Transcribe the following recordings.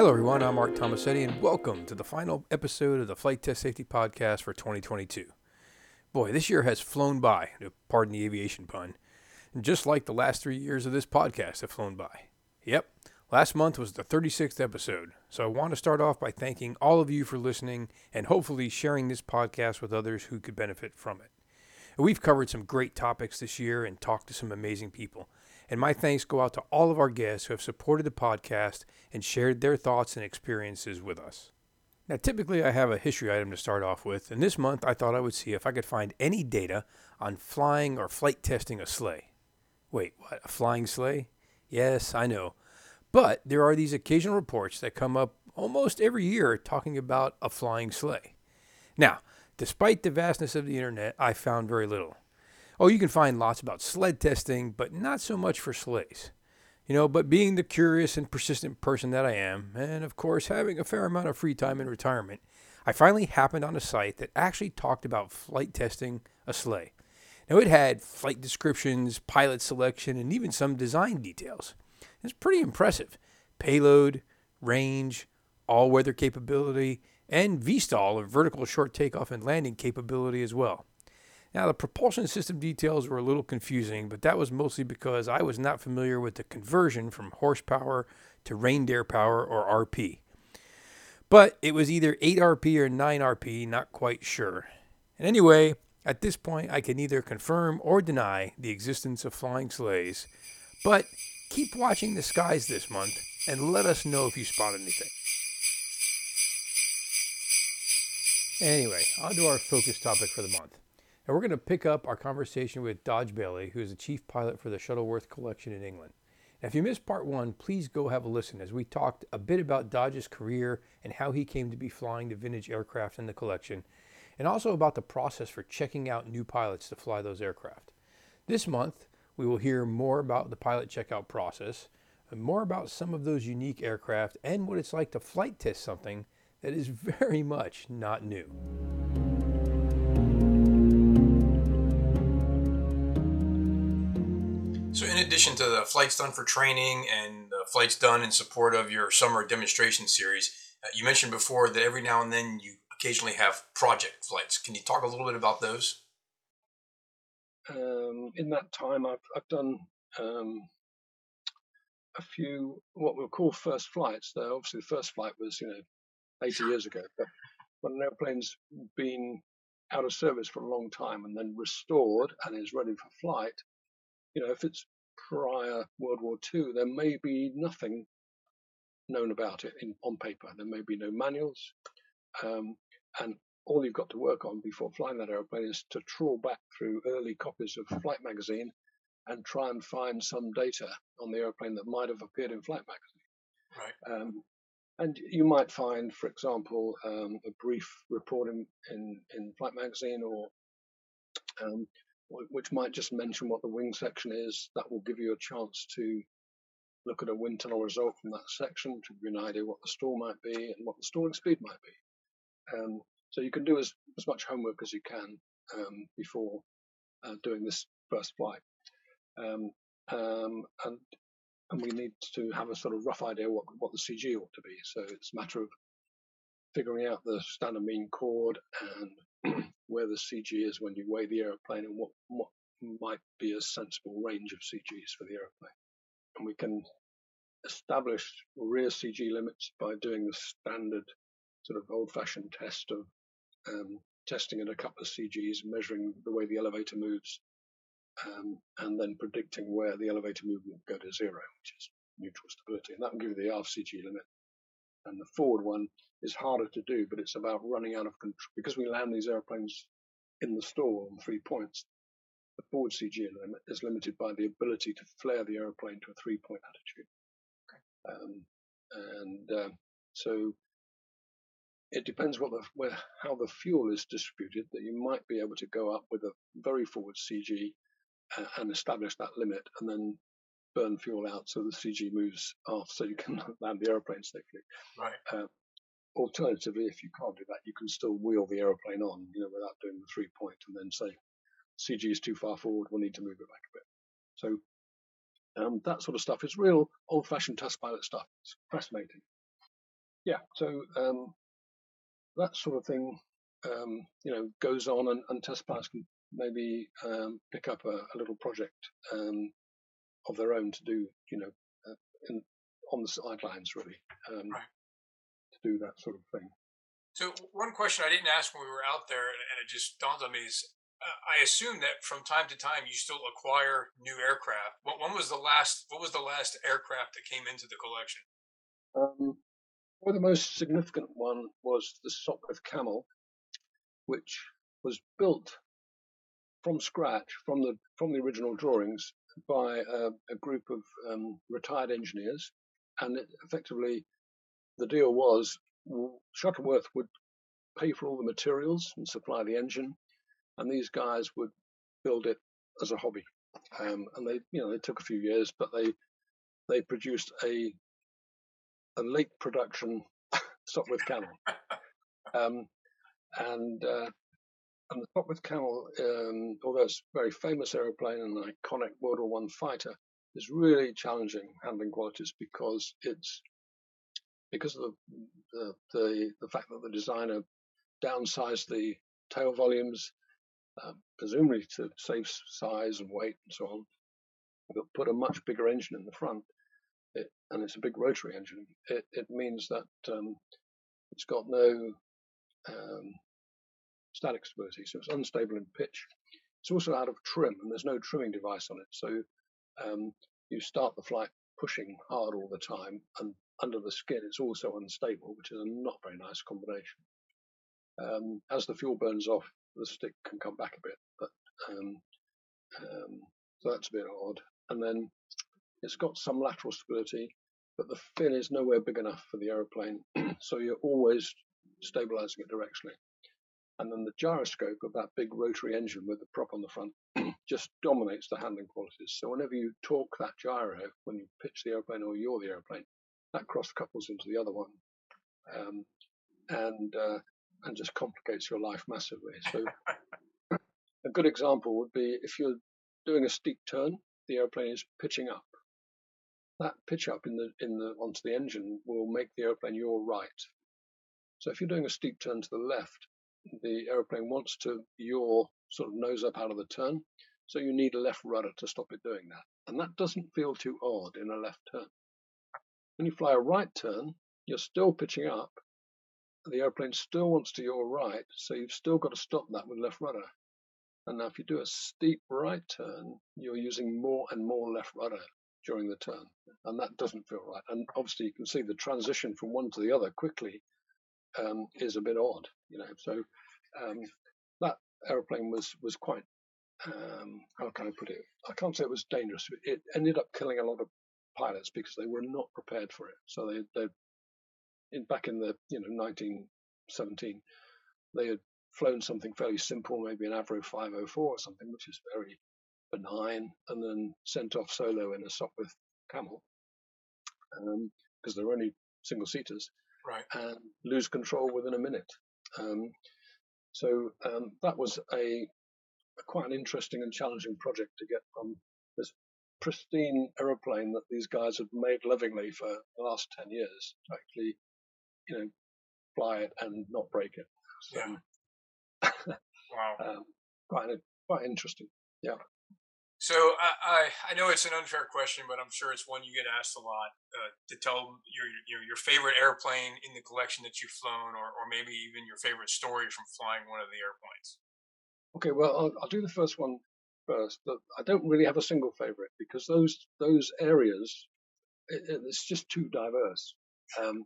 Hello, everyone. I'm Mark Tomasetti, and welcome to the final episode of the Flight Test Safety Podcast for 2022. Boy, this year has flown by, pardon the aviation pun, and just like the last three years of this podcast have flown by. Yep, last month was the 36th episode, so I want to start off by thanking all of you for listening and hopefully sharing this podcast with others who could benefit from it. We've covered some great topics this year and talked to some amazing people. And my thanks go out to all of our guests who have supported the podcast and shared their thoughts and experiences with us. Now, typically, I have a history item to start off with, and this month I thought I would see if I could find any data on flying or flight testing a sleigh. Wait, what? A flying sleigh? Yes, I know. But there are these occasional reports that come up almost every year talking about a flying sleigh. Now, despite the vastness of the internet, I found very little. Oh, you can find lots about sled testing, but not so much for sleighs. You know, but being the curious and persistent person that I am, and of course having a fair amount of free time in retirement, I finally happened on a site that actually talked about flight testing a sleigh. Now, it had flight descriptions, pilot selection, and even some design details. It's pretty impressive. Payload, range, all weather capability, and VSTOL, or vertical short takeoff and landing capability as well. Now, the propulsion system details were a little confusing, but that was mostly because I was not familiar with the conversion from horsepower to reindeer power or RP. But it was either 8 RP or 9 RP, not quite sure. And anyway, at this point, I can neither confirm or deny the existence of flying sleighs, but keep watching the skies this month and let us know if you spot anything. Anyway, on to our focus topic for the month. And we're going to pick up our conversation with Dodge Bailey, who is the chief pilot for the Shuttleworth Collection in England. Now, if you missed part one, please go have a listen as we talked a bit about Dodge's career and how he came to be flying the vintage aircraft in the collection, and also about the process for checking out new pilots to fly those aircraft. This month, we will hear more about the pilot checkout process, more about some of those unique aircraft, and what it's like to flight test something that is very much not new. So, in addition to the flights done for training and the flights done in support of your summer demonstration series, uh, you mentioned before that every now and then you occasionally have project flights. Can you talk a little bit about those? Um, in that time, I've, I've done um, a few what we'll call first flights. Though obviously the first flight was you know 80 years ago, but when an airplane's been out of service for a long time and then restored and is ready for flight, you know, if it's prior World War II, there may be nothing known about it in, on paper. There may be no manuals. Um, and all you've got to work on before flying that aeroplane is to trawl back through early copies of Flight Magazine and try and find some data on the aeroplane that might have appeared in Flight Magazine. Right. Um, and you might find, for example, um, a brief report in, in, in Flight Magazine or um, which might just mention what the wing section is. That will give you a chance to look at a wind tunnel result from that section to give you an idea what the stall might be and what the stalling speed might be. Um, so you can do as, as much homework as you can um, before uh, doing this first flight. Um, um, and and we need to have a sort of rough idea what, what the CG ought to be. So it's a matter of figuring out the standard mean chord and where the CG is when you weigh the aeroplane and what, what might be a sensible range of CGs for the aeroplane. And we can establish rear CG limits by doing the standard sort of old fashioned test of um, testing at a couple of CGs, measuring the way the elevator moves, um, and then predicting where the elevator movement will go to zero, which is neutral stability. And that will give you the aft CG limit. And the forward one is harder to do, but it's about running out of control. Because we land these airplanes in the stall on three points, the forward CG limit is limited by the ability to flare the airplane to a three point attitude. Okay. Um, and uh, so it depends what the where how the fuel is distributed that you might be able to go up with a very forward CG uh, and establish that limit and then burn fuel out so the CG moves off so you can land the aeroplane safely. Right. Uh, alternatively, if you can't do that, you can still wheel the aeroplane on, you know, without doing the three point and then say CG is too far forward, we'll need to move it back a bit. So um, that sort of stuff is real old fashioned test pilot stuff. It's fascinating. yeah, so um, that sort of thing, um, you know, goes on, and, and test pilots can maybe um, pick up a, a little project um, of their own to do, you know, uh, in, on the sidelines really, um, Right. to do that sort of thing. So one question I didn't ask when we were out there, and it just dawned on me is, uh, I assume that from time to time you still acquire new aircraft. What when was the last? What was the last aircraft that came into the collection? Um, well, the most significant one was the Sopwith Camel, which was built from scratch from the from the original drawings by a, a group of um, retired engineers, and it, effectively the deal was Shuttleworth would pay for all the materials and supply the engine, and these guys would build it as a hobby. Um, and they, you know, they took a few years, but they they produced a a late production Sopwith Camel, um, and uh, and the Sopwith Camel, um, although it's a very famous aeroplane and an iconic World War One fighter, is really challenging handling qualities because it's because of the, the the the fact that the designer downsized the tail volumes, uh, presumably to save size and weight and so on, but put a much bigger engine in the front. It, and it's a big rotary engine. It, it means that um, it's got no um, static stability, so it's unstable in pitch. It's also out of trim, and there's no trimming device on it. So um, you start the flight pushing hard all the time, and under the skin, it's also unstable, which is a not very nice combination. Um, as the fuel burns off, the stick can come back a bit, but um, um, so that's a bit odd. And then it's got some lateral stability, but the fin is nowhere big enough for the aeroplane, so you're always stabilizing it directionally. And then the gyroscope of that big rotary engine with the prop on the front just dominates the handling qualities. So whenever you torque that gyro, when you pitch the airplane or yaw the airplane, that cross couples into the other one, um, and uh, and just complicates yaw life massively. So a good example would be if you're doing a steep turn, the airplane is pitching up. That pitch up in the in the onto the engine will make the airplane your right. So if you're doing a steep turn to the left, the aeroplane wants to yaw sort of nose up out of the turn. So you need a left rudder to stop it doing that. And that doesn't feel too odd in a left turn. When you fly a right turn, you're still pitching up. The airplane still wants to yaw right, so you've still got to stop that with left rudder. And now if you do a steep right turn, you're using more and more left rudder during the turn. And that doesn't feel right. And obviously you can see the transition from one to the other quickly um, is a bit odd, you know. So um, that aeroplane was was quite um, how can I put it? I can't say it was dangerous. It ended up killing a lot of pilots because they were not prepared for it. So they they in back in the you know 1917 they had flown something fairly simple, maybe an Avro 504 or something, which is very benign, and then sent off solo in a Sopwith Camel because um, they're only single seaters Right. and lose control within a minute. Um, so um, that was a, a quite an interesting and challenging project to get from this pristine aeroplane that these guys had made lovingly for the last ten years to actually, you know, fly it and not break it. So, Wow. um, quite quite interesting. So I, I I know it's an unfair question, but I'm sure it's one you get asked a lot. Uh, to tell your your your favorite airplane in the collection that you've flown, or or maybe even your favorite story from flying one of the airplanes. Okay, well, I'll, I'll do the first one first. But I don't really have a single favorite because those those areas, it, it's just too diverse. Um,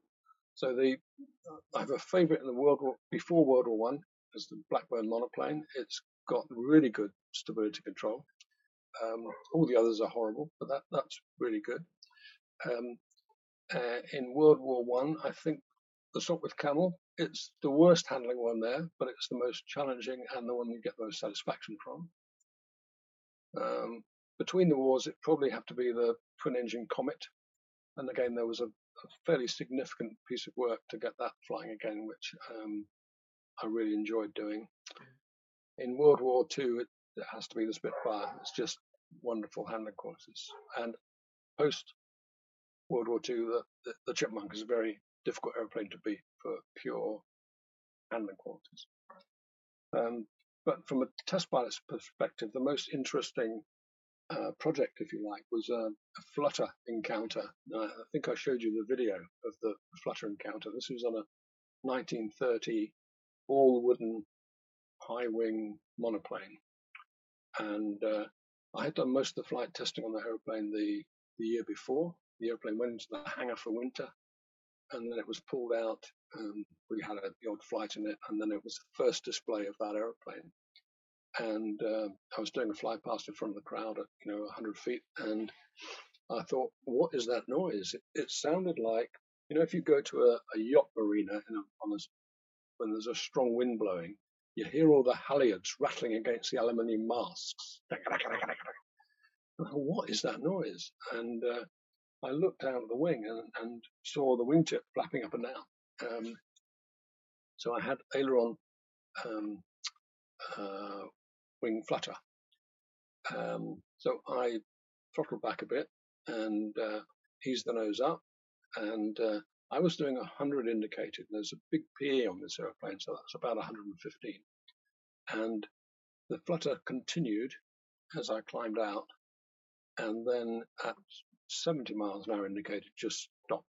so the I have a favorite in the World War before World War One is the Blackburn monoplane. It's got really good stability control. Um, all the others are horrible, but that that's really good. Um, uh, in World War One, I, I think the Sopwith Camel. It's the worst handling one there, but it's the most challenging and the one you get the most satisfaction from. Um, between the wars, it probably have to be the twin-engine Comet, and again there was a, a, fairly significant piece of work to get that flying again, which um, I really enjoyed doing. In World War Two, it, it has to be the Spitfire. It's just wonderful handling qualities, and post World War Two, the, the, the Chipmunk is a very difficult aeroplane to beat for pure handling qualities. Um, but from a test pilot's perspective, the most interesting uh, project, if you like, was a, a flutter encounter. I think I showed you the video of the flutter encounter. This was on a 1930 all wooden high wing monoplane. And uh, I had done most of the flight testing on the aeroplane the, the year before. The airplane went into the hangar for winter and then it was pulled out. We had a, the odd flight in it, and then it was the first display of that aeroplane. And uh, I was doing a fly past in front of the crowd at you know 100 feet, and I thought, what is that noise? It, it sounded like you know if you go to a, a yacht marina a, on a, when there's a strong wind blowing, you hear all the halyards rattling against the aluminium masts. what is that noise? And uh, I looked out of the wing and, and saw the wingtip flapping up and down. Um, so I had aileron um, uh, wing flutter. Um, so I throttled back a bit and uh, eased the nose up. And uh, I was doing 100 indicated. And there's a big PE on this airplane, so that's about 115. And the flutter continued as I climbed out. And then at 70 miles an hour indicator just stopped.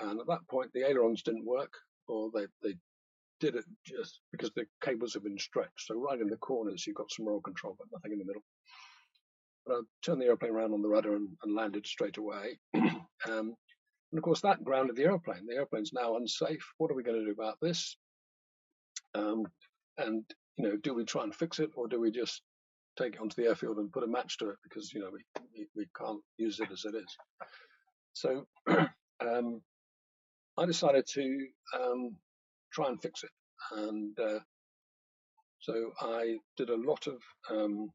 And at that point, the ailerons didn't work, or they, they did it just because the cables have been stretched. So right in the corners, you've got some roll control, but nothing in the middle. But I turned the airplane around on the rudder and, and landed straight away. um, and of course, that grounded the airplane. The airplane's now unsafe. What are we going to do about this? Um, and you know, do we try and fix it, or do we just take it onto the airfield and put a match to it because you know we we, we can't use it as it is. So um, I decided to um, try and fix it, and uh, so I did a lot of um,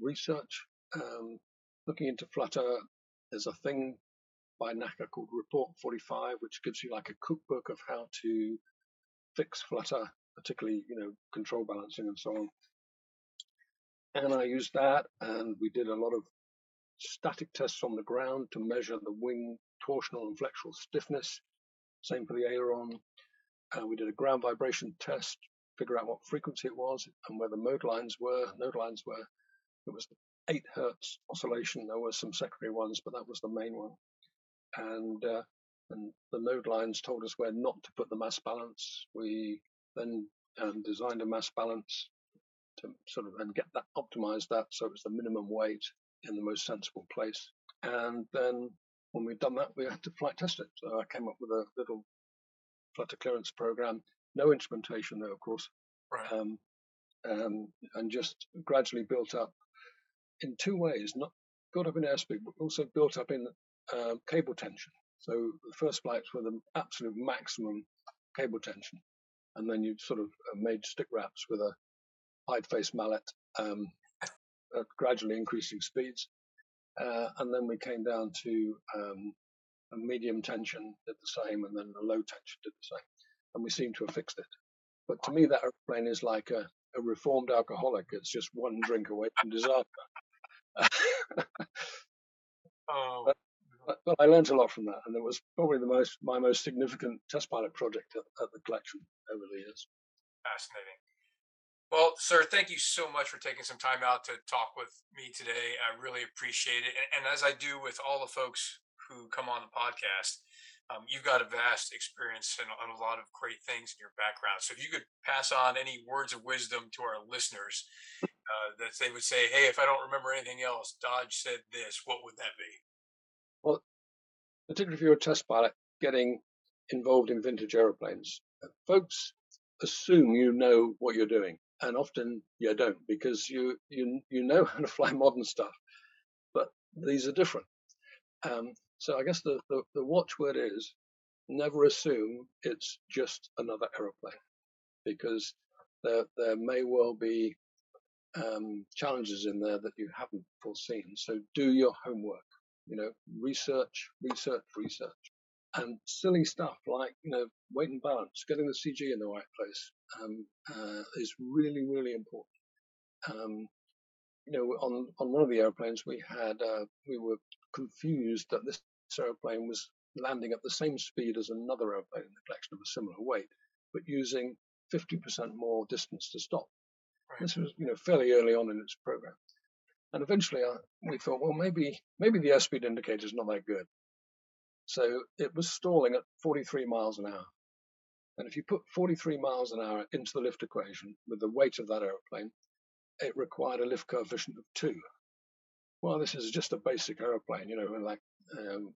research um, looking into Flutter. There's a thing by NACA called Report 45, which gives you like a cookbook of how to fix Flutter, particularly you know control balancing and so on and I used that, and we did a lot of static tests on the ground to measure the wing torsional and flexural stiffness. Same for the aileron. Uh, we did a ground vibration test, figure out what frequency it was and where the mode lines were. Node lines were. It was eight hertz oscillation. There were some secondary ones, but that was the main one. And uh, and the node lines told us where not to put the mass balance. We then um, designed a mass balance to sort of and get that optimized that so it's the minimum weight in the most sensible place. And then when we'd done that, we had to flight test it. So I came up with a little flutter clearance program, no instrumentation though, of course, right. um, um, and just gradually built up in two ways. Not built up in airspeed, but also built up in uh, cable tension. So the first flights were the absolute maximum cable tension, and then you sort of uh, made stick raps with a hide face mallet, um, gradually increasing speeds. Uh, and then we came down to um, a medium tension did the same, and then a low tension did the same. And we seem to have fixed it. But to me, that airplane is like a, a reformed alcoholic. It's just one drink away from disaster. oh. But, but, but, I learned a lot from that, and it was probably the most my most significant test pilot project at, at the collection over the years. Fascinating. Well, sir, thank you so much for taking some time out to talk with me today. I really appreciate it. And, and as I do with all the folks who come on the podcast, um, you've got a vast experience and, a lot of great things in your background. So if you could pass on any words of wisdom to our listeners uh, that they would say, hey, if I don't remember anything else, Dodge said this, what would that be? Well, particularly if you're a test pilot getting involved in vintage aeroplanes, folks assume you know what you're doing and often you don't because you you you know how to fly modern stuff, but these are different. Um, so I guess the, the, the watchword is never assume it's just another aeroplane because there there may well be um, challenges in there that you haven't foreseen. So do your homework. You know, research, research, research and silly stuff like you know weight and balance, getting the CG in the right place um, uh, is really really important. Um, you know, on on one of the airplanes we had uh, we were confused that this airplane was landing at the same speed as another airplane in the collection of a similar weight, but using 50% more distance to stop. Right. This was, you know, fairly early on in its program. And eventually uh, we thought, well, maybe maybe the airspeed indicator is not that good. So it was stalling at 43 miles an hour. And if you put 43 miles an hour into the lift equation with the weight of that aeroplane, it required a lift coefficient of two. Well, this is just a basic aeroplane, you know, like um,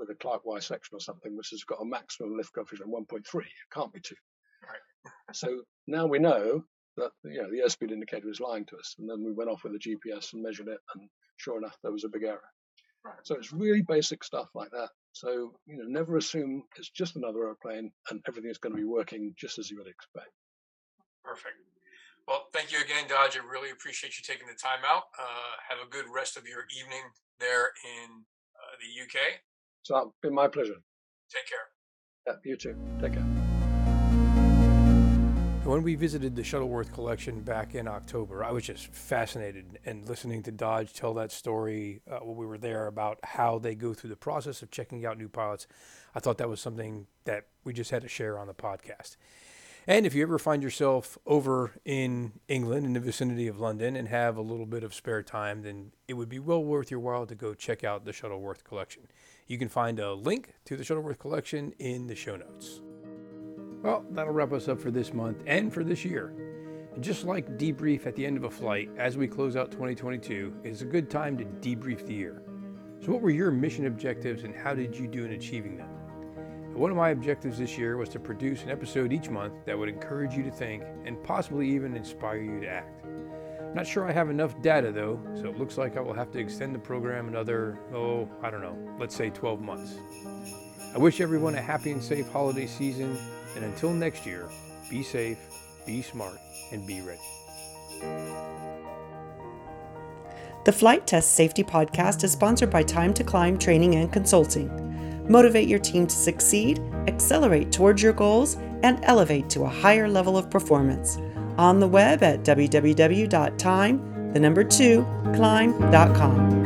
with a Clark Y section or something, which has got a maximum lift coefficient of 1.3. It can't be two. Right. so now we know that you know the airspeed indicator is lying to us, and then we went off with a GPS and measured it, and sure enough, there was a big error. Right. So it's really basic stuff like that. So you know, never assume it's just another airplane and everything is going to be working just as you would expect. Perfect. Well, thank you again, Dodge. I really appreciate you taking the time out. Uh, have a good rest of your evening there in uh, the UK. So it's been my pleasure. Take care. Yeah, you too. Take care. When we visited the Shuttleworth collection back in October, I was just fascinated and listening to Dodge tell that story uh, when we were there about how they go through the process of checking out new pilots. I thought that was something that we just had to share on the podcast. And if you ever find yourself over in England in the vicinity of London and have a little bit of spare time, then it would be well worth your while to go check out the Shuttleworth collection. You can find a link to the Shuttleworth collection in the show notes. Well, that'll wrap us up for this month and for this year. And just like debrief at the end of a flight, as we close out 2022, it's a good time to debrief the year. So, what were your mission objectives and how did you do in achieving them? One of my objectives this year was to produce an episode each month that would encourage you to think and possibly even inspire you to act. I'm not sure I have enough data though, so it looks like I will have to extend the program another, oh, I don't know, let's say 12 months. I wish everyone a happy and safe holiday season, and until next year, be safe, be smart, and be ready. The Flight Test Safety Podcast is sponsored by Time to Climb Training and Consulting motivate your team to succeed, accelerate towards your goals, and elevate to a higher level of performance. On the web at www.time, the number two, climb.com.